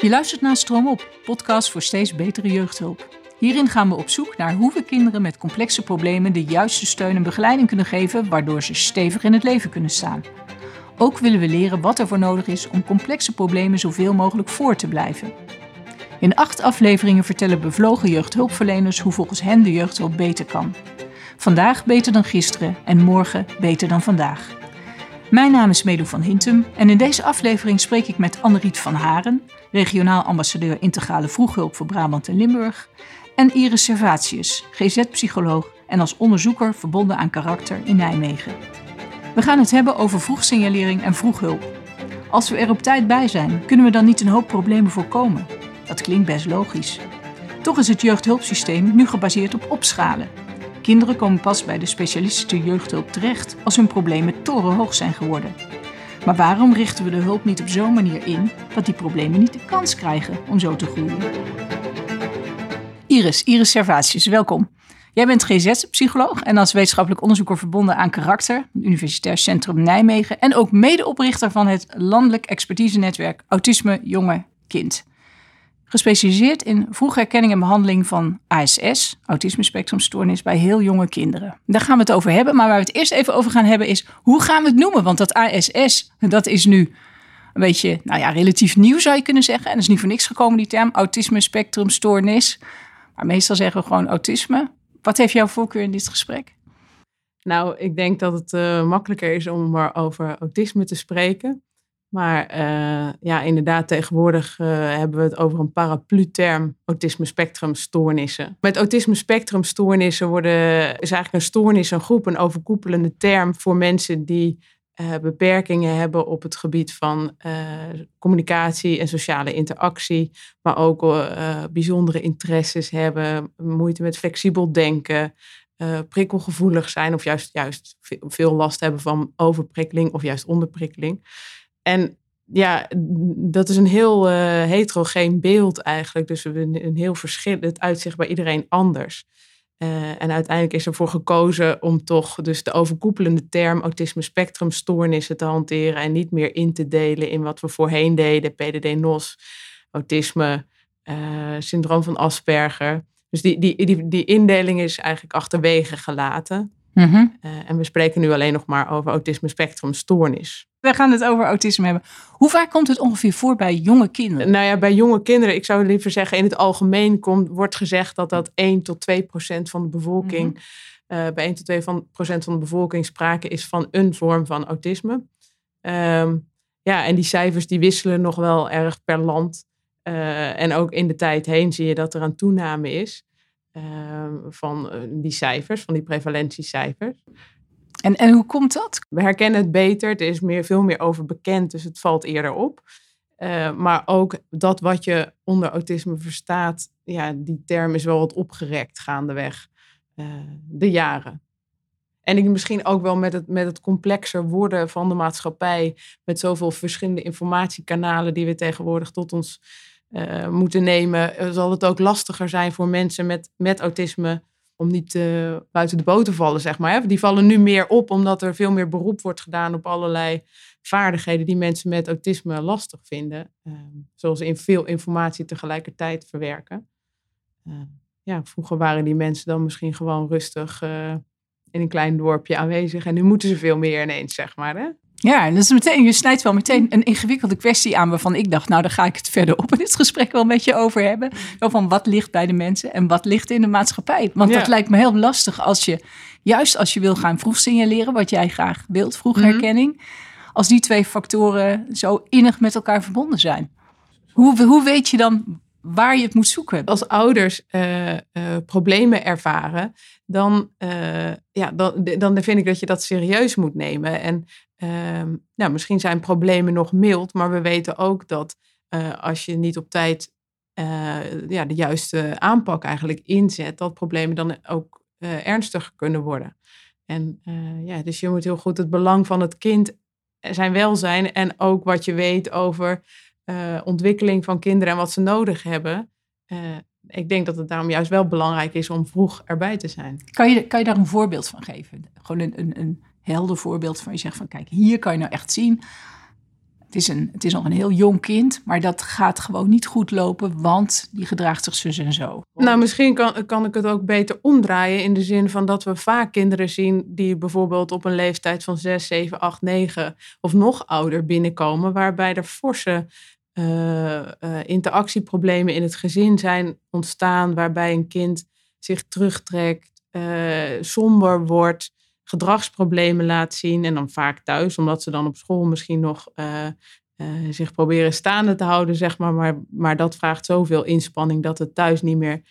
Je luistert naar Stroom Op, podcast voor steeds betere jeugdhulp. Hierin gaan we op zoek naar hoe we kinderen met complexe problemen de juiste steun en begeleiding kunnen geven, waardoor ze stevig in het leven kunnen staan. Ook willen we leren wat er voor nodig is om complexe problemen zoveel mogelijk voor te blijven. In acht afleveringen vertellen bevlogen jeugdhulpverleners hoe volgens hen de jeugdhulp beter kan. Vandaag beter dan gisteren en morgen beter dan vandaag. Mijn naam is Medo van Hintem en in deze aflevering spreek ik met Anneriet van Haren, regionaal ambassadeur integrale vroeghulp voor Brabant en Limburg, en Iris Servatius, GZ-psycholoog en als onderzoeker verbonden aan karakter in Nijmegen. We gaan het hebben over vroegsignalering en vroeghulp. Als we er op tijd bij zijn, kunnen we dan niet een hoop problemen voorkomen? Dat klinkt best logisch. Toch is het jeugdhulpsysteem nu gebaseerd op opschalen. Kinderen komen pas bij de specialistische jeugdhulp terecht als hun problemen torenhoog zijn geworden. Maar waarom richten we de hulp niet op zo'n manier in dat die problemen niet de kans krijgen om zo te groeien? Iris, Iris Servatius, welkom. Jij bent GZ-psycholoog en als wetenschappelijk onderzoeker verbonden aan karakter, Universitair Centrum Nijmegen en ook medeoprichter van het landelijk expertise-netwerk Autisme Jonge Kind. Gespecialiseerd in vroegherkenning en behandeling van ASS, autisme spectrumstoornis, bij heel jonge kinderen. Daar gaan we het over hebben, maar waar we het eerst even over gaan hebben is hoe gaan we het noemen? Want dat ASS, dat is nu een beetje, nou ja, relatief nieuw zou je kunnen zeggen. En dat is niet voor niks gekomen, die term, autisme spectrumstoornis. Maar meestal zeggen we gewoon autisme. Wat heeft jouw voorkeur in dit gesprek? Nou, ik denk dat het uh, makkelijker is om maar over autisme te spreken. Maar uh, ja, inderdaad, tegenwoordig uh, hebben we het over een paraplu-term autisme spectrumstoornissen. Met autisme spectrumstoornissen worden, is eigenlijk een stoornis een groep, een overkoepelende term voor mensen die uh, beperkingen hebben op het gebied van communicatie en sociale interactie, maar ook bijzondere interesses hebben, moeite met flexibel denken, prikkelgevoelig zijn of juist, juist veel last hebben van overprikkeling of juist onderprikkeling. En ja, dat is een heel uh, heterogeen beeld eigenlijk. Dus een, een heel verschil. Het uitzicht bij iedereen anders. Uh, en uiteindelijk is ervoor gekozen om toch dus de overkoepelende term autisme spectrumstoornissen te hanteren en niet meer in te delen in wat we voorheen deden, PDD-NOS, autisme, uh, syndroom van Asperger. Dus die, die, die, die indeling is eigenlijk achterwege gelaten. Mm -hmm. uh, en we spreken nu alleen nog maar over autisme spectrumstoornis. We gaan het over autisme hebben. Hoe vaak komt het ongeveer voor bij jonge kinderen? Nou ja, bij jonge kinderen, ik zou liever zeggen, in het algemeen komt, wordt gezegd dat dat 1 tot 2 procent van de bevolking, mm -hmm. uh, bij 1 tot 2 van, procent van de bevolking sprake is van een vorm van autisme. Um, ja, en die cijfers die wisselen nog wel erg per land. Uh, en ook in de tijd heen zie je dat er een toename is. Uh, van die cijfers, van die prevalentiecijfers. En, en hoe komt dat? We herkennen het beter, er is meer, veel meer over bekend, dus het valt eerder op. Uh, maar ook dat wat je onder autisme verstaat, ja, die term is wel wat opgerekt gaandeweg uh, de jaren. En ik misschien ook wel met het, met het complexer worden van de maatschappij, met zoveel verschillende informatiekanalen die we tegenwoordig tot ons uh, moeten nemen, zal het ook lastiger zijn voor mensen met, met autisme om niet uh, buiten de boot te vallen, zeg maar. Hè. Die vallen nu meer op omdat er veel meer beroep wordt gedaan op allerlei vaardigheden die mensen met autisme lastig vinden. Uh, zoals in veel informatie tegelijkertijd verwerken. Uh, ja, vroeger waren die mensen dan misschien gewoon rustig in een klein dorpje aanwezig. En nu moeten ze veel meer ineens, zeg maar. Hè? Ja, en dus meteen, je snijdt wel meteen een ingewikkelde kwestie aan waarvan ik dacht, nou daar ga ik het verder op in dit gesprek wel met je over hebben. Van wat ligt bij de mensen en wat ligt in de maatschappij. Want ja. dat lijkt me heel lastig als je, juist als je wil gaan vroeg signaleren, wat jij graag wilt, vroegherkenning. Mm -hmm. Als die twee factoren zo innig met elkaar verbonden zijn. Hoe, hoe weet je dan waar je het moet zoeken? Als ouders uh, uh, problemen ervaren, dan, uh, ja, dan, dan vind ik dat je dat serieus moet nemen. En Um, nou, misschien zijn problemen nog mild, maar we weten ook dat uh, als je niet op tijd uh, ja, de juiste aanpak eigenlijk inzet, dat problemen dan ook uh, ernstiger kunnen worden. En ja, dus je moet heel goed het belang van het kind, zijn welzijn en ook wat je weet over ontwikkeling van kinderen en wat ze nodig hebben. ik denk dat het daarom juist wel belangrijk is om vroeg erbij te zijn. Kan je, kan je daar een voorbeeld van geven? Gewoon een, een, een helder voorbeeld van je zegt van kijk, hier kan je nou echt zien. het is, een, het is nog een heel jong kind, maar dat gaat gewoon niet goed lopen, want die gedraagt zich zus en zo. Nou, misschien kan, kan ik het ook beter omdraaien in de zin van dat we vaak kinderen zien die bijvoorbeeld op een leeftijd van 6, 7, 8, 9 of nog ouder binnenkomen, waarbij er forse uh, uh, interactieproblemen in het gezin zijn ontstaan, waarbij een kind zich terugtrekt, uh, somber wordt, gedragsproblemen laat zien en dan vaak thuis, omdat ze dan op school misschien nog zich proberen staande te houden, zeg maar. maar. Maar dat vraagt zoveel inspanning dat het thuis niet meer,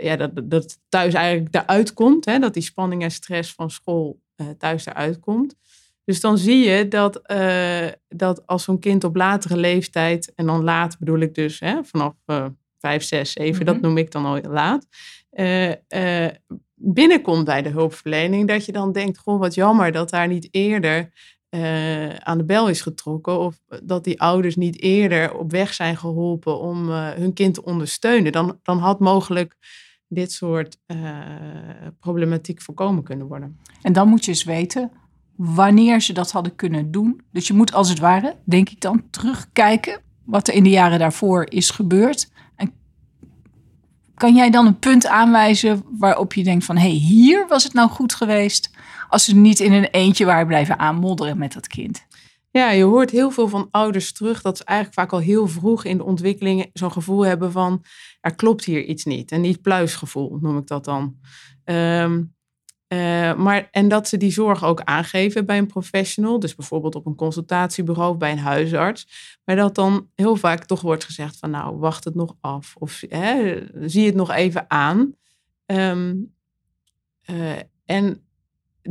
ja, dat, dat thuis eigenlijk eruit komt, hè, dat die spanning en stress van school thuis eruit komt. Dus dan zie je dat, dat als zo'n kind op latere leeftijd, en dan laat bedoel ik dus hè, vanaf 5, 6, 7, dat noem ik dan al laat, uh, binnenkomt bij de hulpverlening, dat je dan denkt, goh, wat jammer dat daar niet eerder aan de bel is getrokken of dat die ouders niet eerder op weg zijn geholpen om hun kind te ondersteunen. Dan, dan had mogelijk dit soort problematiek voorkomen kunnen worden. En dan moet je eens weten wanneer ze dat hadden kunnen doen. Dus je moet als het ware, denk ik dan, terugkijken wat er in de jaren daarvoor is gebeurd. Kan jij dan een punt aanwijzen waarop je denkt van hé, hey, hier was het nou goed geweest als ze niet in een eentje waren blijven aanmodderen met dat kind? Ja, je hoort heel veel van ouders terug dat ze eigenlijk vaak al heel vroeg in de ontwikkeling zo'n gevoel hebben van er klopt hier iets niet. En niet pluisgevoel noem ik dat dan. Um, uh, maar, en dat ze die zorg ook aangeven bij een professional, dus bijvoorbeeld op een consultatiebureau bij een huisarts, maar dat dan heel vaak toch wordt gezegd van nou, wacht het nog af of hè, zie het nog even aan. Um, uh, en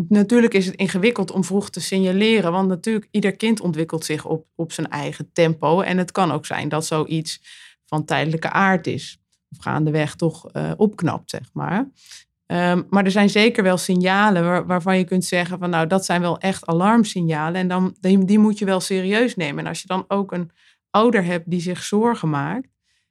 natuurlijk is het ingewikkeld om vroeg te signaleren, want natuurlijk ieder kind ontwikkelt zich op, op zijn eigen tempo en het kan ook zijn dat zoiets van tijdelijke aard is of gaandeweg toch uh, opknapt, zeg maar. Um, maar er zijn zeker wel signalen waarvan je kunt zeggen van nou dat zijn wel echt alarmsignalen en dan, die, moet je wel serieus nemen. En als je dan ook een ouder hebt die zich zorgen maakt,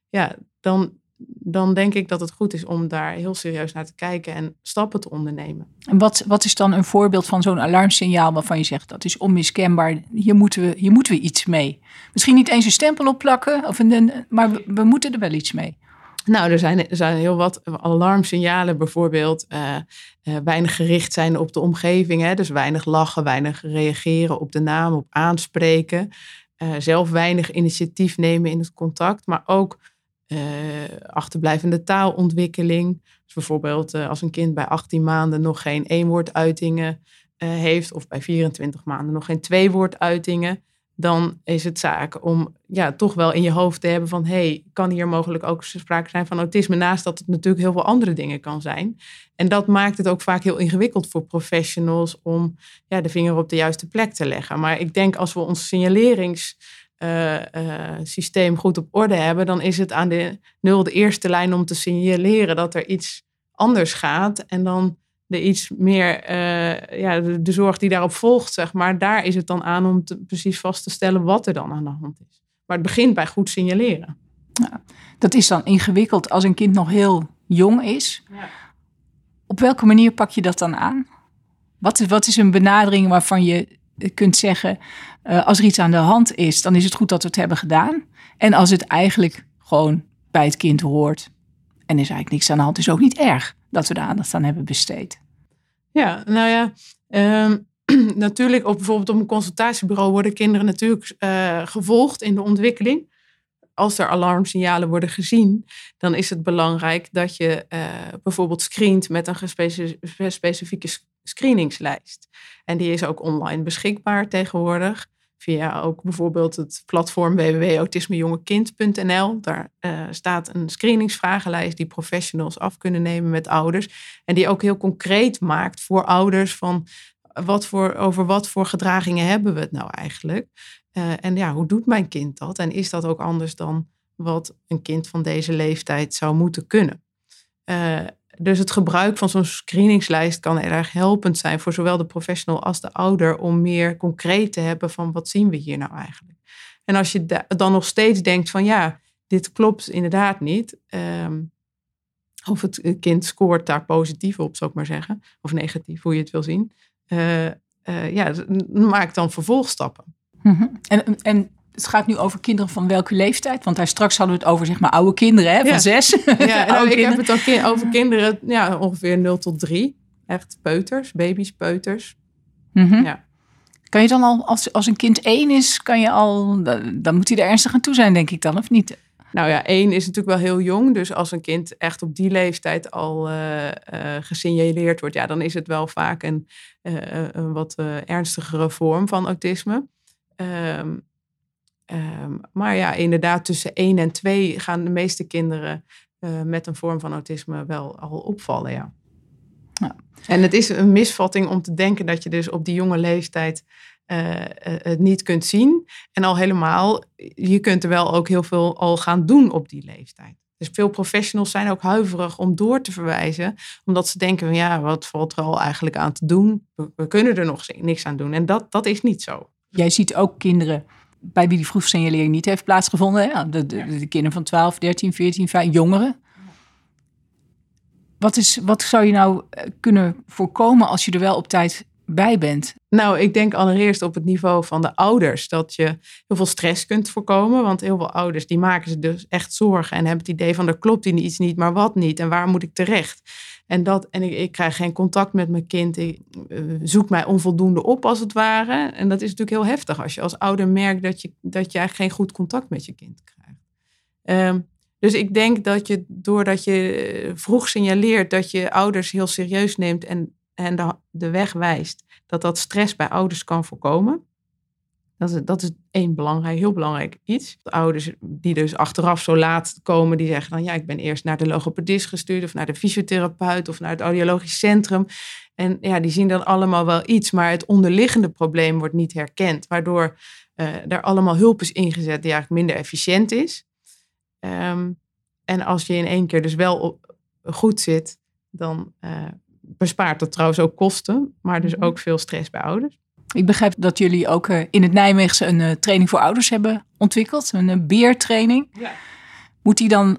ja, dan, dan denk ik dat het goed is om daar heel serieus naar te kijken en stappen te ondernemen. En wat, wat is dan een voorbeeld van zo'n alarmsignaal waarvan je zegt dat is onmiskenbaar, hier moeten we, hier moeten we iets mee? Misschien niet eens een stempel opplakken, of een, maar we moeten er wel iets mee. Nou, er zijn, er zijn heel wat alarmsignalen, bijvoorbeeld uh, uh, weinig gericht zijn op de omgeving. Hè? Dus weinig lachen, weinig reageren op de naam, op aanspreken. Uh, zelf weinig initiatief nemen in het contact, maar ook achterblijvende taalontwikkeling. Dus bijvoorbeeld als een kind bij 18 maanden nog geen eenwoorduitingen heeft, of bij 24 maanden nog geen tweewoorduitingen dan is het zaak om ja, toch wel in je hoofd te hebben van... hey, kan hier mogelijk ook sprake zijn van autisme... naast dat het natuurlijk heel veel andere dingen kan zijn. En dat maakt het ook vaak heel ingewikkeld voor professionals... om ja, de vinger op de juiste plek te leggen. Maar ik denk als we ons signaleringssysteem uh, uh, goed op orde hebben... dan is het aan de nul de eerste lijn om te signaleren dat er iets anders gaat... en dan de iets meer, uh, ja, de, zorg die daarop volgt, zeg maar, daar is het dan aan om te, precies vast te stellen wat er dan aan de hand is. Maar het begint bij goed signaleren. Ja, dat is dan ingewikkeld als een kind nog heel jong is. Ja. Op welke manier pak je dat dan aan? Wat is, wat is een benadering waarvan je kunt zeggen, uh, als er iets aan de hand is, dan is het goed dat we het hebben gedaan. En als het eigenlijk gewoon bij het kind hoort en is eigenlijk niks aan de hand, is ook niet erg dat we de aandacht aan hebben besteed. Ja, nou ja, um, natuurlijk op bijvoorbeeld op een consultatiebureau worden kinderen natuurlijk uh, gevolgd in de ontwikkeling. Als er alarmsignalen worden gezien, dan is het belangrijk dat je uh, bijvoorbeeld screent met een specifieke screeningslijst. En die is ook online beschikbaar tegenwoordig via ook bijvoorbeeld het platform www.autismejongekind.nl. Daar uh, staat een screeningsvragenlijst die professionals af kunnen nemen met ouders. En die ook heel concreet maakt voor ouders van wat voor, over wat voor gedragingen hebben we het nou eigenlijk. Uh, en ja, hoe doet mijn kind dat? En is dat ook anders dan wat een kind van deze leeftijd zou moeten kunnen? Uh, dus het gebruik van zo'n screeningslijst kan erg helpend zijn voor zowel de professional als de ouder om meer concreet te hebben van wat zien we hier nou eigenlijk. En als je dan nog steeds denkt van ja, dit klopt inderdaad niet. Um, of het kind scoort daar positief op, zou ik maar zeggen. Of negatief, hoe je het wil zien. Uh, uh, ja, maak dan vervolgstappen. Mhm. En, en het gaat nu over kinderen van welke leeftijd? Want daar straks hadden we het over zeg maar oude kinderen hè, van Ja. zes. Ja, nou, Oude ik heb het ki- over kinderen ja, ongeveer 0 tot 3. Echt peuters, baby's, peuters. Mhm. Ja. Kan je dan al, als, als een kind één is, kan je al, dan dan moet hij er ernstig aan toe zijn, denk ik dan, of niet? Nou ja, één is natuurlijk wel heel jong. Dus als een kind echt op die leeftijd al eh, gesignaleerd wordt, ja, dan is het wel vaak een, eh, een wat ernstigere vorm van autisme. Ehm, ehm, maar ja, inderdaad, tussen één en twee gaan de meeste kinderen eh, met een vorm van autisme wel al opvallen, ja. Ja. En het is een misvatting om te denken dat je dus op die jonge leeftijd eh, eh, het niet kunt zien. En al helemaal, je kunt er wel ook heel veel al gaan doen op die leeftijd. Dus veel professionals zijn ook huiverig om door te verwijzen, omdat ze denken: van, ja, wat valt er al eigenlijk aan te doen? We, we kunnen er nog niks aan doen. En dat, dat is niet zo. Jij ziet ook kinderen bij wie die vroegsignalering niet heeft plaatsgevonden. Hè? De, de, de kinderen van 12, 13, 14, 15, jongeren. Wat, is, wat zou je nou eh, kunnen voorkomen als je er wel op tijd bij bent? Nou, ik denk allereerst op het niveau van de ouders dat je heel veel stress kunt voorkomen. Want heel veel ouders die maken zich dus echt zorgen en hebben het idee van er klopt iets niet, maar wat niet en waar moet ik terecht? En, dat, en ik, ik krijg geen contact met mijn kind, ik eh, zoek mij onvoldoende op als het ware. En dat is natuurlijk heel heftig als je als ouder merkt dat je, dat je geen goed contact met je kind krijgt. Ehm, dus ik denk dat je doordat je eh, vroeg signaleert dat je ouders heel serieus neemt en, en de, de weg wijst, dat dat stress bij ouders kan voorkomen. Dat is, dat is één belangrijk, heel belangrijk iets. De ouders die dus achteraf zo laat komen, die zeggen dan ja, ik ben eerst naar de logopedist gestuurd of naar de fysiotherapeut of naar het audiologisch centrum. En ja, die zien dan allemaal wel iets, maar het onderliggende probleem wordt niet herkend, waardoor eh er allemaal hulp is ingezet die eigenlijk minder efficiënt is. Ehm, en als je in één keer dus wel op- goed zit, dan eh, bespaart dat trouwens ook kosten, maar dus Mhm. ook veel stress bij ouders. Ik begrijp dat jullie ook eh, in het Nijmeegse een eh, training voor ouders hebben ontwikkeld. Een eh, beertraining. Ja. Moet die dan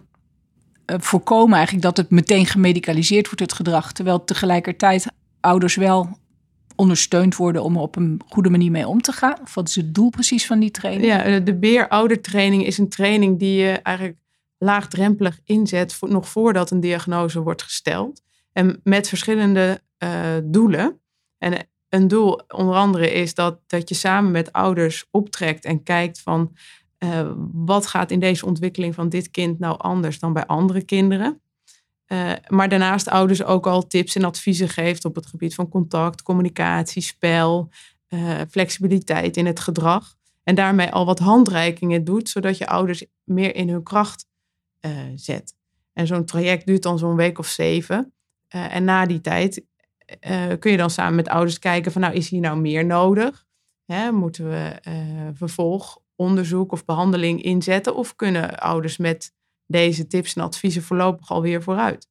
voorkomen eigenlijk dat het meteen gemedicaliseerd wordt, het gedrag. Terwijl tegelijkertijd ouders wel ondersteund worden om er op een goede manier mee om te gaan? Of wat is het doel precies van die training? Ja, de beeroudertraining is een training die je eigenlijk laagdrempelig inzet, voor, nog voordat een diagnose wordt gesteld. En met verschillende doelen. En een doel onder andere is dat, dat je samen met ouders optrekt en kijkt van eh, wat gaat in deze ontwikkeling van dit kind nou anders dan bij andere kinderen. Eh, maar daarnaast ouders ook al tips en adviezen geeft op het gebied van contact, communicatie, spel, eh, flexibiliteit in het gedrag. En daarmee al wat handreikingen doet, zodat je ouders meer in hun kracht zet. En zo'n traject duurt dan zo'n week of zeven. En na die tijd eh, kun je dan samen met ouders kijken van nou is hier nou meer nodig? Hè, moeten we eh, vervolgonderzoek of behandeling inzetten? Of kunnen ouders met deze tips en adviezen voorlopig alweer vooruit?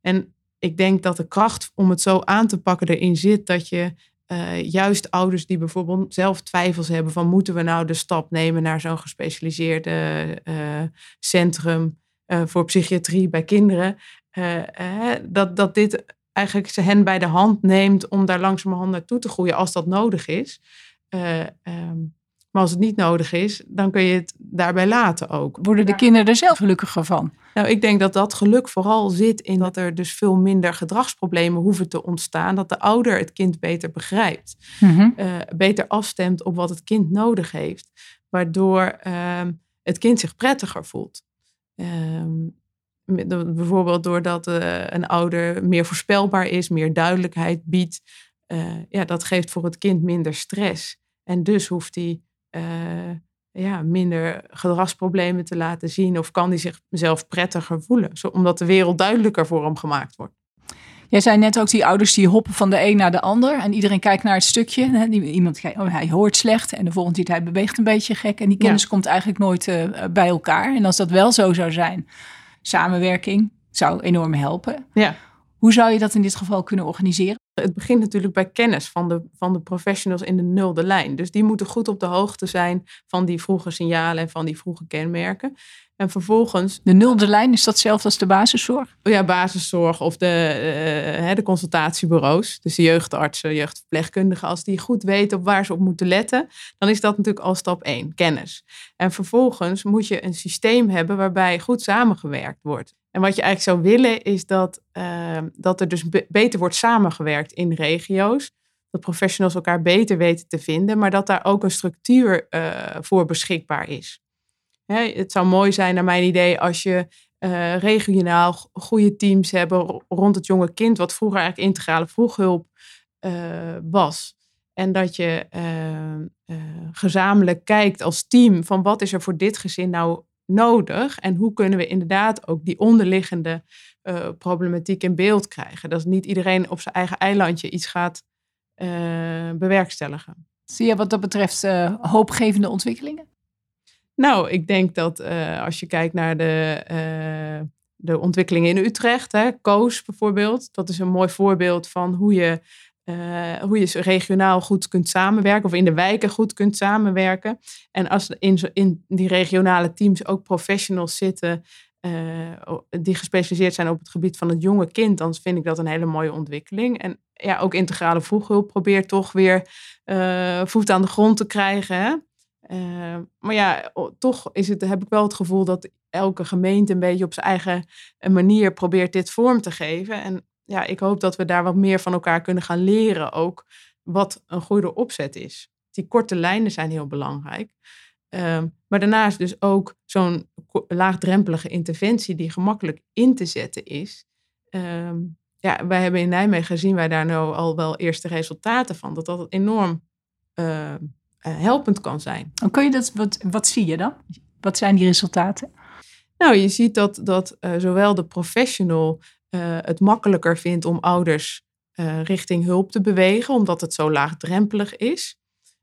En ik denk dat de kracht om het zo aan te pakken erin zit dat je eh, juist ouders die bijvoorbeeld zelf twijfels hebben van moeten we nou de stap nemen naar zo'n gespecialiseerde centrum voor psychiatrie bij kinderen, dat, dat dit eigenlijk ze hen bij de hand neemt om daar langzamerhand naartoe te groeien als dat nodig is. Eh, ehm, maar als het niet nodig is, dan kun je het daarbij laten ook. Worden de kinderen er zelf gelukkiger van? Nou, ik denk dat dat geluk vooral zit in dat er dus veel minder gedragsproblemen hoeven te ontstaan. Dat de ouder het kind beter begrijpt. Mhm. eh, beter afstemt op wat het kind nodig heeft. Waardoor ehm, het kind zich prettiger voelt. Door- bijvoorbeeld doordat eh, een ouder meer voorspelbaar is, meer duidelijkheid biedt. Eh, ja, dat geeft voor het kind minder stress. En dus hoeft hij eh, ja, minder gedragsproblemen te laten zien. Of kan hij zichzelf prettiger voelen. Zo, omdat de wereld duidelijker voor hem gemaakt wordt. Jij zei net ook die ouders die hoppen van de een naar de ander. En iedereen kijkt naar het stukje. Iemand oh, hij hoort slecht. En de volgende ziet hij beweegt een beetje gek. En die kennis komt eigenlijk nooit bij elkaar. En als dat wel zo zou zijn, samenwerking zou enorm helpen. Ja. Hoe zou je dat in dit geval kunnen organiseren? Het begint natuurlijk bij kennis van de, van de professionals in de nulde lijn. Dus die moeten goed op de hoogte zijn van die vroege signalen en van die vroege kenmerken. En vervolgens. De nulde lijn, is dat hetzelfde als de basiszorg? Ja, basiszorg of de, uh, de consultatiebureaus. Dus de jeugdartsen, jeugdverpleegkundigen. Als die goed weten op waar ze op moeten letten, dan is dat natuurlijk al stap één, kennis. En vervolgens moet je een systeem hebben waarbij goed samengewerkt wordt. En wat je eigenlijk zou willen is dat, uh, dat er dus beter wordt samengewerkt in regio's. Dat professionals elkaar beter weten te vinden, maar dat daar ook een structuur uh, voor beschikbaar is. Het zou mooi zijn, naar mijn idee, als je uh, regionaal goede teams hebben rond het jonge kind, wat vroeger eigenlijk integrale vroeghulp uh, was. En dat je gezamenlijk kijkt als team van wat is er voor dit gezin nou nodig en hoe kunnen we inderdaad ook die onderliggende problematiek in beeld krijgen. Dat niet iedereen op zijn eigen eilandje iets gaat bewerkstelligen. Zie je wat dat betreft hoopgevende ontwikkelingen? Nou, ik denk dat als je kijkt naar de, de ontwikkelingen in Utrecht, hè, bijvoorbeeld, dat is een mooi voorbeeld van hoe je uh, hoe je regionaal goed kunt samenwerken of in de wijken goed kunt samenwerken. En als in, in die regionale teams ook professionals zitten die gespecialiseerd zijn op het gebied van het jonge kind, dan vind ik dat een hele mooie ontwikkeling. En ja, ook integrale vroeghulp probeert toch weer voet aan de grond te krijgen. Hè? Maar ja, toch is het, heb ik wel het gevoel dat elke gemeente een beetje op zijn eigen manier probeert dit vorm te geven. En ja, ik hoop dat we daar wat meer van elkaar kunnen gaan leren ook wat een goede opzet is. Die korte lijnen zijn heel belangrijk. Um, maar daarnaast dus ook zo'n laagdrempelige interventie die gemakkelijk in te zetten is. Um, ja, wij hebben in Nijmegen gezien wij daar nou al wel eerste resultaten van. Dat dat enorm uh, helpend kan zijn. Kun je dat, wat, wat zie je dan? Wat zijn die resultaten? Nou, je ziet dat, dat uh, zowel de professional uh, het makkelijker vindt om ouders uh, richting hulp te bewegen, omdat het zo laagdrempelig is.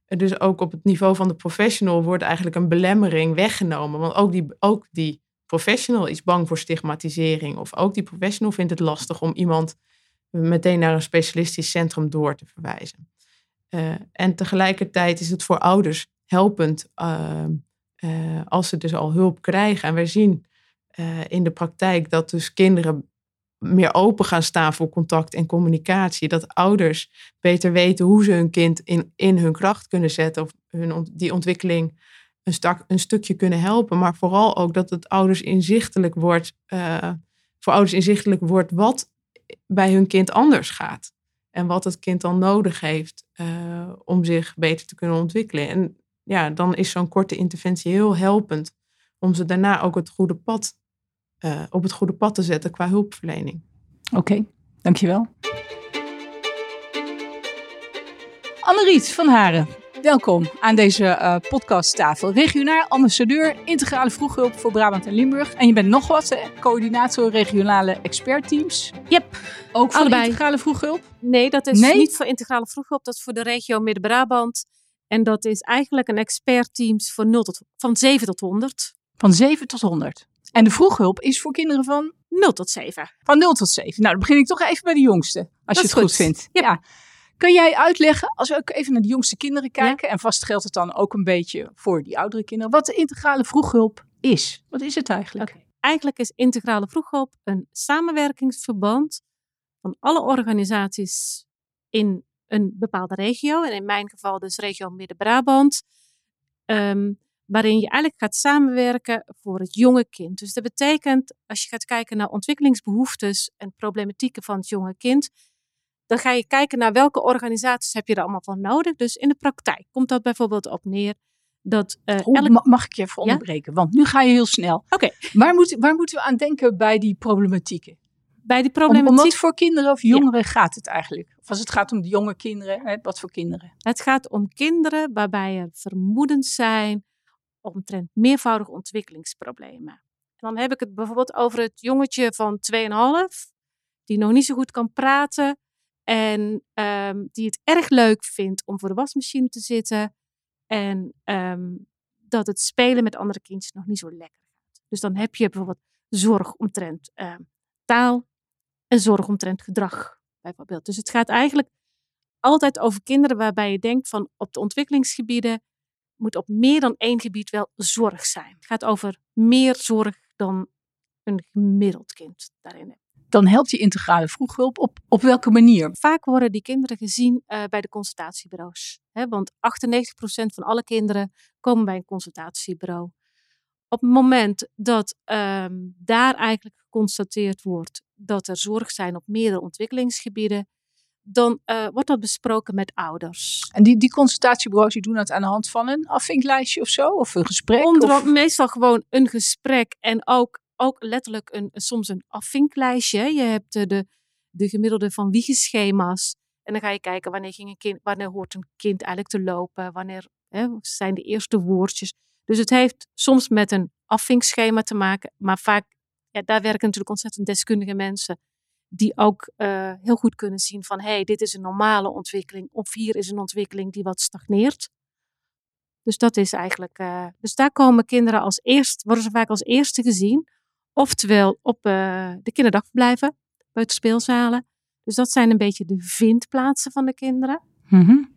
Dus ook op het niveau van de professional wordt eigenlijk een belemmering weggenomen. Want ook die, ook die professional is bang voor stigmatisering. Of ook die professional vindt het lastig om iemand meteen naar een specialistisch centrum door te verwijzen. En tegelijkertijd is het voor ouders helpend als ze dus al hulp krijgen. En wij zien in de praktijk dat dus kinderen meer open gaan staan voor contact en communicatie. Dat ouders beter weten hoe ze hun kind in, in hun kracht kunnen zetten of hun, die ontwikkeling een, stak, een stukje kunnen helpen. Maar vooral ook dat het ouders inzichtelijk wordt, voor ouders inzichtelijk wordt wat bij hun kind anders gaat. En wat het kind dan nodig heeft uh, om zich beter te kunnen ontwikkelen. En ja, dan is zo'n korte interventie heel helpend om ze daarna ook het goede pad uh, op het goede pad te zetten qua hulpverlening. Oké, dankjewel. Anneriet van Haren, welkom aan deze uh, podcasttafel. Regionaal ambassadeur integrale vroeghulp voor Brabant en Limburg. En je bent nog wat, coördinator regionale expertteams. Yep, ook voor Allebei. integrale vroeghulp? Nee, dat is nee? niet voor integrale vroeghulp. Dat is voor de regio Midden-Brabant. En dat is eigenlijk een expertteams van, 0 tot, van 7 tot 100. Van 7 tot 100. En de vroeghulp is voor kinderen van 0 tot 7. Van 0 tot 7. Nou, dan begin ik toch even bij de jongste. Als je het goed, vindt. Ja. Kun jij uitleggen, als we ook even naar de jongste kinderen kijken, en vast geldt het dan ook een beetje voor die oudere kinderen, wat de integrale vroeghulp is? Wat is het eigenlijk? Okay. Eigenlijk is integrale vroeghulp een samenwerkingsverband van alle organisaties in een bepaalde regio. En in mijn geval dus regio Midden-Brabant. Um, waarin je eigenlijk gaat samenwerken voor het jonge kind. Dus dat betekent, als je gaat kijken naar ontwikkelingsbehoeftes en problematieken van het jonge kind, dan ga je kijken naar welke organisaties heb je er allemaal van nodig. Dus in de praktijk komt dat bijvoorbeeld op neer dat. Uh, Mag ik je even onderbreken? Want nu ga je heel snel. Oké. Waar, moet, waar moeten we aan denken bij die problematieken? Bij die problematiek. Om, wat voor kinderen of jongeren gaat het eigenlijk? Of als het gaat om de jonge kinderen, hè, wat voor kinderen? Het gaat om kinderen waarbij er vermoedens zijn omtrent meervoudige ontwikkelingsproblemen. En dan heb ik het bijvoorbeeld over het jongetje van 2,5, die nog niet zo goed kan praten en um, die het erg leuk vindt om voor de wasmachine te zitten en um, dat het spelen met andere kindjes nog niet zo lekker gaat. Dus dan heb je bijvoorbeeld zorg omtrent uh, taal en zorg omtrent gedrag, bijvoorbeeld. Dus het gaat eigenlijk altijd over kinderen waarbij je denkt van op de ontwikkelingsgebieden moet op meer dan één gebied wel zorg zijn. Het gaat over meer zorg dan een gemiddeld kind daarin Dan helpt die integrale vroeghulp op, op welke manier? Vaak worden die kinderen gezien uh, bij de consultatiebureaus. Hè, want 98% van alle kinderen komen bij een consultatiebureau. Op het moment dat um, daar eigenlijk geconstateerd wordt dat er zorg zijn op meerdere ontwikkelingsgebieden, dan uh, wordt dat besproken met ouders. En die, die consultatiebureaus die doen dat aan de hand van een afvinklijstje of zo? Of een gesprek? Onder, of? Meestal gewoon een gesprek en ook, ook letterlijk een, soms een afvinklijstje. Je hebt de, de, de gemiddelde van wiegeschema's. En dan ga je kijken wanneer, ging een kind, wanneer hoort een kind eigenlijk te lopen, wanneer hè, zijn de eerste woordjes. Dus het heeft soms met een afvinkschema te maken, maar vaak, ja, daar werken natuurlijk ontzettend deskundige mensen die ook uh, heel goed kunnen zien van hé, hey, dit is een normale ontwikkeling of hier is een ontwikkeling die wat stagneert. Dus dat is eigenlijk, uh, dus daar komen kinderen als eerst, worden ze vaak als eerste gezien. Oftewel op uh, de kinderdagverblijven, speelzalen. Dus dat zijn een beetje de vindplaatsen van de kinderen. Mm -hmm.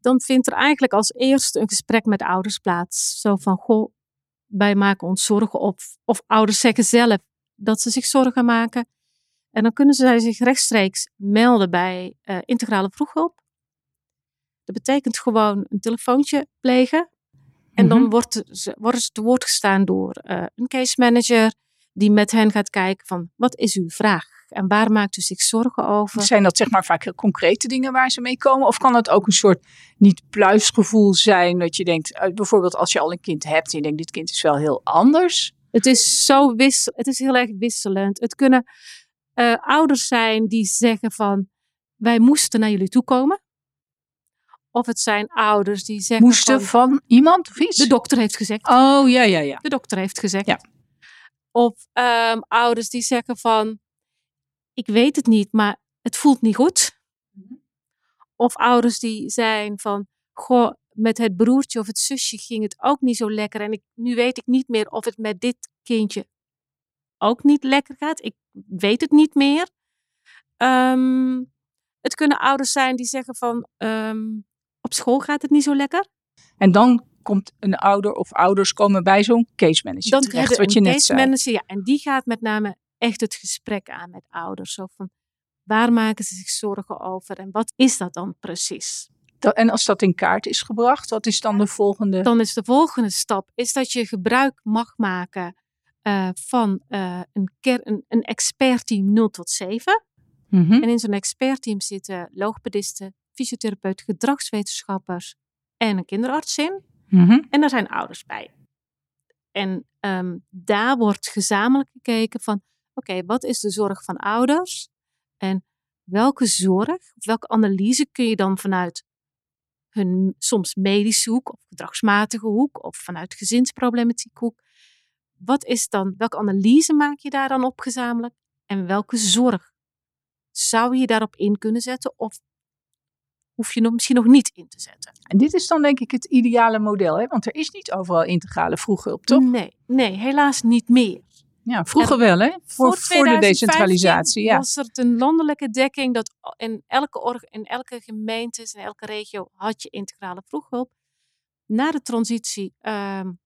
Dan vindt er eigenlijk als eerste een gesprek met ouders plaats. Zo van, goh, wij maken ons zorgen op. Of ouders zeggen zelf dat ze zich zorgen maken. En dan kunnen zij zich rechtstreeks melden bij uh, integrale vroeghulp. Dat betekent gewoon een telefoontje plegen. En dan mm -hmm. wordt ze, worden ze te woord gestaan door uh, een case manager die met hen gaat kijken van wat is uw vraag en waar maakt u zich zorgen over? Zijn dat zeg maar vaak heel concrete dingen waar ze mee komen? Of kan het ook een soort niet pluisgevoel zijn dat je denkt, uh, bijvoorbeeld als je al een kind hebt en je denkt dit kind is wel heel anders? Het is zo wissel, het is heel erg wisselend. Het kunnen uh, ouders zijn die zeggen van wij moesten naar jullie toe komen. Of het zijn ouders die zeggen moesten van, van iemand of iets? De dokter heeft gezegd. Oh ja, ja, ja. De dokter heeft gezegd. Ja. Of um, ouders die zeggen van ik weet het niet, maar het voelt niet goed. Mm-hmm. Of ouders die zijn van goh, met het broertje of het zusje ging het ook niet zo lekker. En ik, nu weet ik niet meer of het met dit kindje ook niet lekker gaat. Ik weet het niet meer. Um, het kunnen ouders zijn die zeggen van um, op school gaat het niet zo lekker. En dan komt een ouder of ouders komen bij zo'n case manager dan terecht, wat je een net case zei. Manager, ja, en die gaat met name echt het gesprek aan met ouders. Zo van, waar maken ze zich zorgen over en wat is dat dan precies? Dat, en als dat in kaart is gebracht, wat is dan de volgende? Dan is de volgende stap is dat je gebruik mag maken uh, van uh, een, een, een expertteam 0 tot 7. Mm -hmm. En in zo'n expertteam zitten logopedisten, fysiotherapeuten, gedragswetenschappers en een kinderarts in. Mm -hmm. En daar zijn ouders bij. En um, daar wordt gezamenlijk gekeken van, oké, okay, wat is de zorg van ouders? En welke zorg, of welke analyse kun je dan vanuit hun soms medische hoek, of gedragsmatige hoek, of vanuit gezinsproblematiek hoek, wat is dan, welke analyse maak je daar dan op gezamenlijk? En welke zorg zou je daarop in kunnen zetten? Of hoef je nog, misschien nog niet in te zetten? En dit is dan denk ik het ideale model, hè? want er is niet overal integrale vroeghulp, toch? Nee, nee helaas niet meer. Ja, vroeger wel, hè? Voor, voor de decentralisatie. Ja. was er een landelijke dekking dat in elke, org, in elke gemeente, in elke regio had je integrale vroeghulp. Na de transitie um,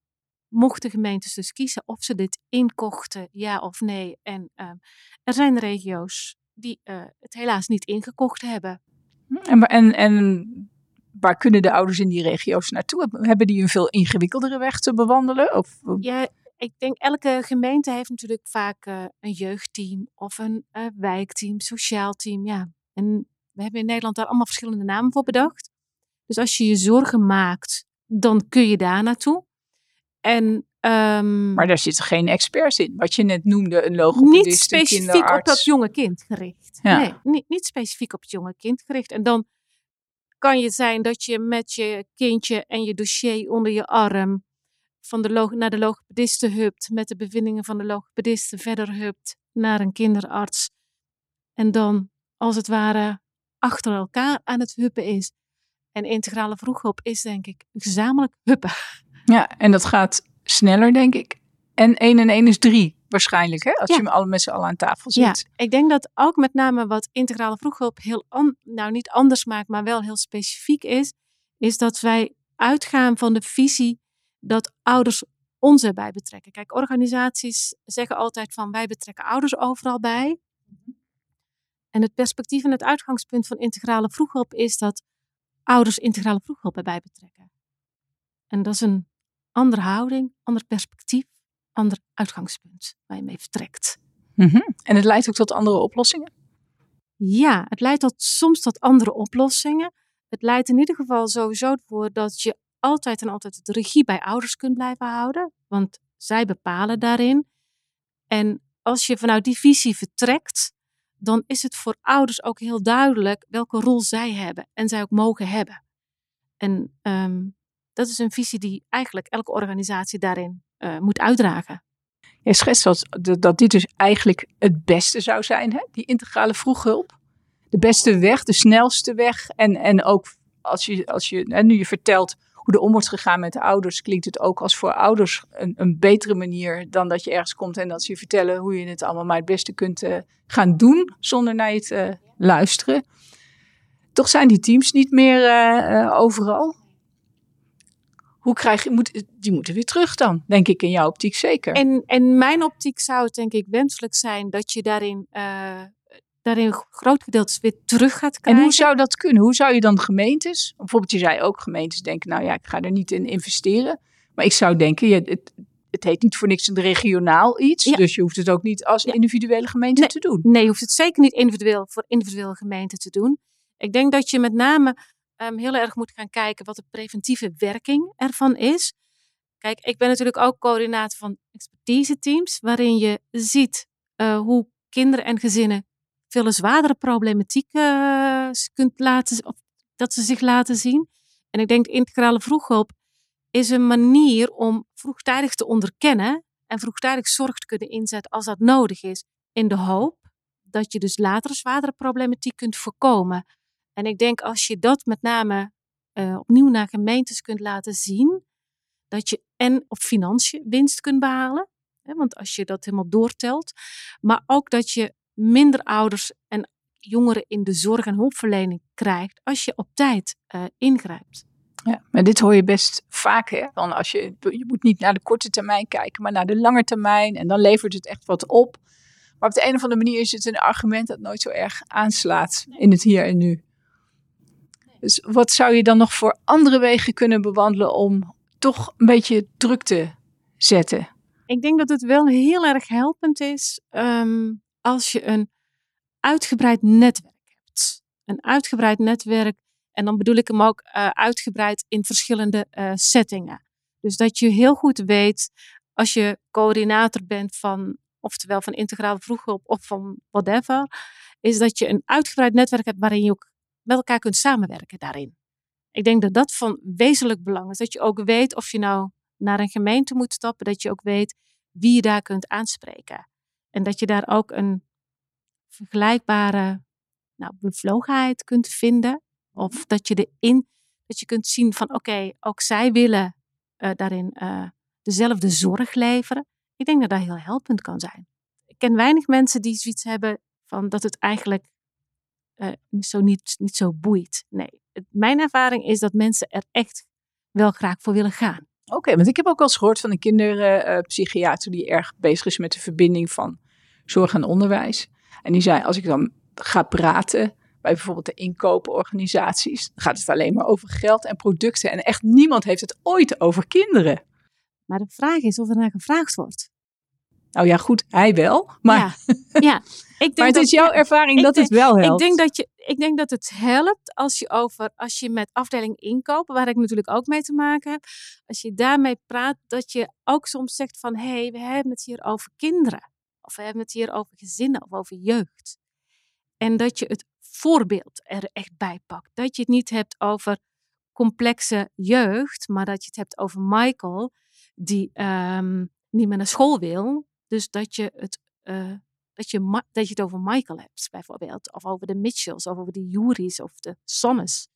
mochten gemeentes dus kiezen of ze dit inkochten, ja of nee. En um, er zijn regio's die uh, het helaas niet ingekocht hebben. En, en, en waar kunnen de ouders in die regio's naartoe? Hebben die een veel ingewikkeldere weg te bewandelen? Of? Ja, ik denk elke gemeente heeft natuurlijk vaak uh, een jeugdteam of een uh, wijkteam, sociaal team. Ja. En we hebben in Nederland daar allemaal verschillende namen voor bedacht. Dus als je je zorgen maakt, dan kun je daar naartoe. En, um, maar daar zitten geen experts in. Wat je net noemde, een logopedist, Niet specifiek op dat jonge kind gericht. Ja. Nee, niet, niet specifiek op het jonge kind gericht. En dan kan je zijn dat je met je kindje en je dossier onder je arm van de log naar de logopediste hupt, met de bevindingen van de logopediste verder hupt naar een kinderarts. En dan, als het ware, achter elkaar aan het huppen is. En integrale vroeghulp is, denk ik, gezamenlijk huppen. Ja, en dat gaat sneller, denk ik. En 1 en 1 is 3 waarschijnlijk, hè? Als ja. je al met z'n allen aan tafel zit. Ja, ik denk dat ook met name wat integrale vroeghulp heel, nou niet anders maakt, maar wel heel specifiek is, is dat wij uitgaan van de visie dat ouders ons erbij betrekken. Kijk, organisaties zeggen altijd van wij betrekken ouders overal bij. En het perspectief en het uitgangspunt van integrale vroeghulp is dat ouders integrale vroeghulp erbij betrekken. En dat is een andere houding, ander perspectief, ander uitgangspunt waar je mee vertrekt. Mhm. En het leidt ook tot andere oplossingen? Ja, het leidt tot, soms tot andere oplossingen. Het leidt in ieder geval sowieso ervoor dat je altijd en altijd de regie bij ouders kunt blijven houden, want zij bepalen daarin. En als je vanuit die visie vertrekt, dan is het voor ouders ook heel duidelijk welke rol zij hebben en zij ook mogen hebben. En ehm, dat is een visie die eigenlijk elke organisatie daarin uh, moet uitdragen. Je schetst dat, dat dit dus eigenlijk het beste zou zijn, hè? die integrale vroeghulp. De beste weg, de snelste weg. En, en ook als je, als je hè, nu je vertelt hoe er om wordt gegaan met de ouders, klinkt het ook als voor ouders een, een betere manier dan dat je ergens komt en dat ze je vertellen hoe je het allemaal maar het beste kunt uh, gaan doen zonder naar je te luisteren. Toch zijn die teams niet meer uh, overal. Hoe krijg je, moet, die moeten weer terug dan, denk ik in jouw optiek zeker. En in mijn optiek zou het denk ik wenselijk zijn dat je daarin daarin groot gedeeltes weer terug gaat krijgen. En hoe zou dat kunnen? Hoe zou je dan gemeentes, bijvoorbeeld je zei ook gemeentes denken, nou ja, ik ga er niet in investeren. Maar ik zou denken, je, het, het heet niet voor niks een regionaal iets. Dus je hoeft het ook niet als individuele gemeente te doen. Nee, je hoeft het zeker niet individueel voor individuele gemeenten te doen. Ik denk dat je met name um, heel erg moet gaan kijken wat de preventieve werking ervan is. Kijk, ik ben natuurlijk ook coördinator van expertise teams, waarin je ziet uh, hoe kinderen en gezinnen veel zwaardere problematiek uh, kunt laten, of dat ze zich laten zien. En ik denk integrale vroeghulp is een manier om vroegtijdig te onderkennen en vroegtijdig zorg te kunnen inzetten als dat nodig is. In de hoop dat je dus later zwaardere problematiek kunt voorkomen. En ik denk als je dat met name uh, opnieuw naar gemeentes kunt laten zien, dat je en op financiën winst kunt behalen. Hè, want als je dat helemaal doortelt. Maar ook dat je minder ouders en jongeren in de zorg en hulpverlening krijgt als je op tijd uh, ingrijpt. Ja, maar dit hoor je best vaak. Hè? Dan als je, je moet niet naar de korte termijn kijken, maar naar de lange termijn. En dan levert het echt wat op. Maar op de een of andere manier is het een argument dat nooit zo erg aanslaat in het hier en nu. Dus wat zou je dan nog voor andere wegen kunnen bewandelen om toch een beetje druk te zetten? Ik denk dat het wel heel erg helpend is um, als je een uitgebreid netwerk hebt. Een uitgebreid netwerk, en dan bedoel ik hem ook uh, uitgebreid in verschillende uh, settingen. Dus dat je heel goed weet, als je coördinator bent van, oftewel van integrale vroeghulp of van whatever, is dat je een uitgebreid netwerk hebt waarin je ook met elkaar kunt samenwerken daarin. Ik denk dat dat van wezenlijk belang is. Dat je ook weet of je nou naar een gemeente moet stappen, dat je ook weet wie je daar kunt aanspreken. En dat je daar ook een vergelijkbare nou, bevlogenheid kunt vinden. Of dat je erin, dat je kunt zien van oké, ook zij willen uh, daarin uh, dezelfde zorg leveren. Ik denk dat dat heel helpend kan zijn. Ik ken weinig mensen die zoiets hebben van dat het eigenlijk uh, zo niet, niet zo boeit. Nee, het, mijn ervaring is dat mensen er echt wel graag voor willen gaan. Oké, want ik heb ook al eens gehoord van een kinderpsychiater die erg bezig is met de verbinding van zorg en onderwijs. En die zei, als ik dan ga praten bij bijvoorbeeld de inkopenorganisaties, dan gaat het alleen maar over geld en producten. En echt niemand heeft het ooit over kinderen. Maar de vraag is of er naar gevraagd wordt. Nou ja, goed, hij wel. Maar, ja, ja. Ik denk maar het dat, is jouw ervaring dat het wel helpt. Ik denk dat, je, ik denk dat het helpt als je, over, als je met afdeling inkopen, waar ik natuurlijk ook mee te maken heb, als je daarmee praat, dat je ook soms zegt van, hé, hey, we hebben het hier over kinderen. Of we hebben het hier over gezinnen of over jeugd. En dat je het voorbeeld er echt bij pakt. Dat je het niet hebt over complexe jeugd, maar dat je het hebt over Michael, die um, niet meer naar school wil. Dus dat je het. Uh, dat je, dat je het over Michael hebt, bijvoorbeeld. Of over de Mitchells, of over de Juris, of de Sonnes.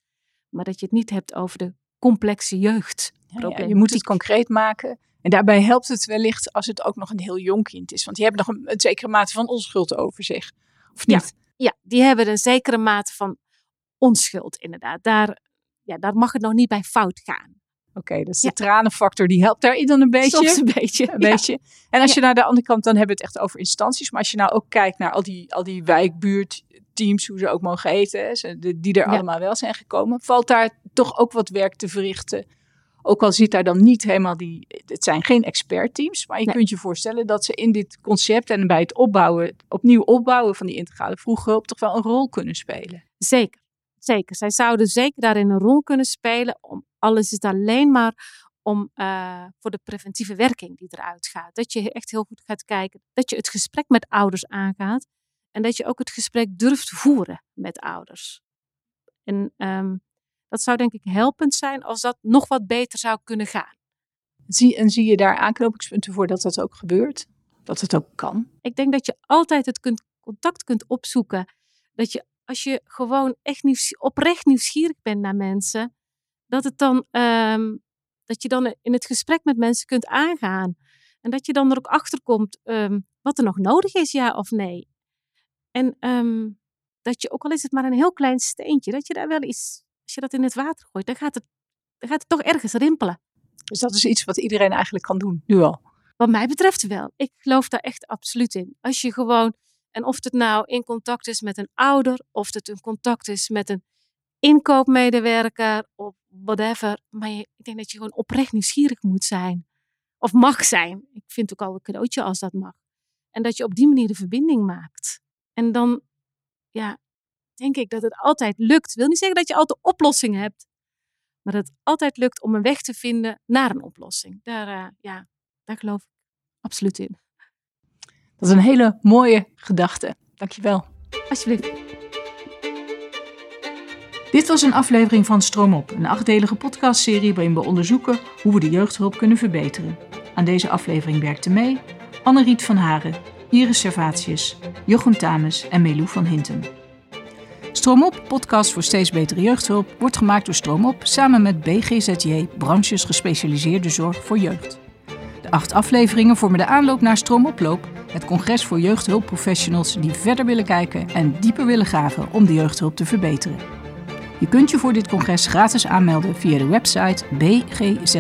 Maar dat je het niet hebt over de complexe jeugd. Ja, ja, je moet het concreet maken. En daarbij helpt het wellicht als het ook nog een heel jong kind is. Want die hebben nog een, een zekere mate van onschuld over zich. Of niet? Ja, ja, die hebben een zekere mate van onschuld inderdaad. Daar, ja, daar mag het nog niet bij fout gaan. Oké, dus Ja. de tranenfactor die helpt daarin dan een beetje. Soms een beetje. Een ja. beetje. En als Ja. je naar de andere kant, dan hebben we het echt over instanties. Maar als je nou ook kijkt naar al die, al die wijkbuurtteams, hoe ze ook mogen heten, die er allemaal wel zijn gekomen, valt daar toch ook wat werk te verrichten. Ook al zit daar dan niet helemaal die. Het zijn geen expertteams, maar je Nee. kunt je voorstellen dat ze in dit concept en bij het opbouwen, opnieuw opbouwen van die integrale vroeghulp toch wel een rol kunnen spelen. Zeker, zeker. Zij zouden zeker daarin een rol kunnen spelen. Om, al is alleen maar om, eh, voor de preventieve werking die eruit gaat. Dat je echt heel goed gaat kijken. Dat je het gesprek met ouders aangaat. En dat je ook het gesprek durft voeren met ouders. En ehm, dat zou denk ik helpend zijn als dat nog wat beter zou kunnen gaan. Zie, en zie je daar aanknopingspunten voor dat dat ook gebeurt? Dat het ook kan? Ik denk dat je altijd het kunt, contact kunt opzoeken. Dat je als je gewoon echt nieuws, oprecht nieuwsgierig bent naar mensen, dat, het dan, ehm, dat je dan in het gesprek met mensen kunt aangaan. En dat je dan er ook achter komt ehm, wat er nog nodig is, ja of nee. En ehm, dat je, ook al is het maar een heel klein steentje, dat je daar wel iets, als je dat in het water gooit, dan gaat het, dan gaat het toch ergens rimpelen. Dus dat is iets wat iedereen eigenlijk kan doen, nu al. Wat mij betreft wel. Ik geloof daar echt absoluut in. Als je gewoon, en of het nou in contact is met een ouder, of het een contact is met een inkoopmedewerker, of whatever. Maar je, ik denk dat je gewoon oprecht nieuwsgierig moet zijn. Of mag zijn. Ik vind ook al een cadeautje als dat mag. En dat je op die manier de verbinding maakt. En dan, ja, denk ik dat het altijd lukt. Wil niet zeggen dat je altijd oplossingen hebt. Maar dat het altijd lukt om een weg te vinden naar een oplossing. Daar, eh, ja, daar geloof ik absoluut in. Dat is een hele mooie gedachte. Dankjewel. Alsjeblieft. Dit was een aflevering van Stroom Op, een achtdelige podcastserie waarin we onderzoeken hoe we de jeugdhulp kunnen verbeteren. Aan deze aflevering werkten mee Anne-Riet van Haren, Iris Servatius, Jochem Tames en Melou van Hinten. Stroom Op, podcast voor steeds betere jeugdhulp, wordt gemaakt door Stroom Op samen met BGZJ, branches gespecialiseerde zorg voor jeugd. De acht afleveringen vormen de aanloop naar Stroomoploop, het congres voor jeugdhulpprofessionals die verder willen kijken en dieper willen graven om de jeugdhulp te verbeteren. Je kunt je voor dit congres gratis aanmelden via de website bgzj.nl.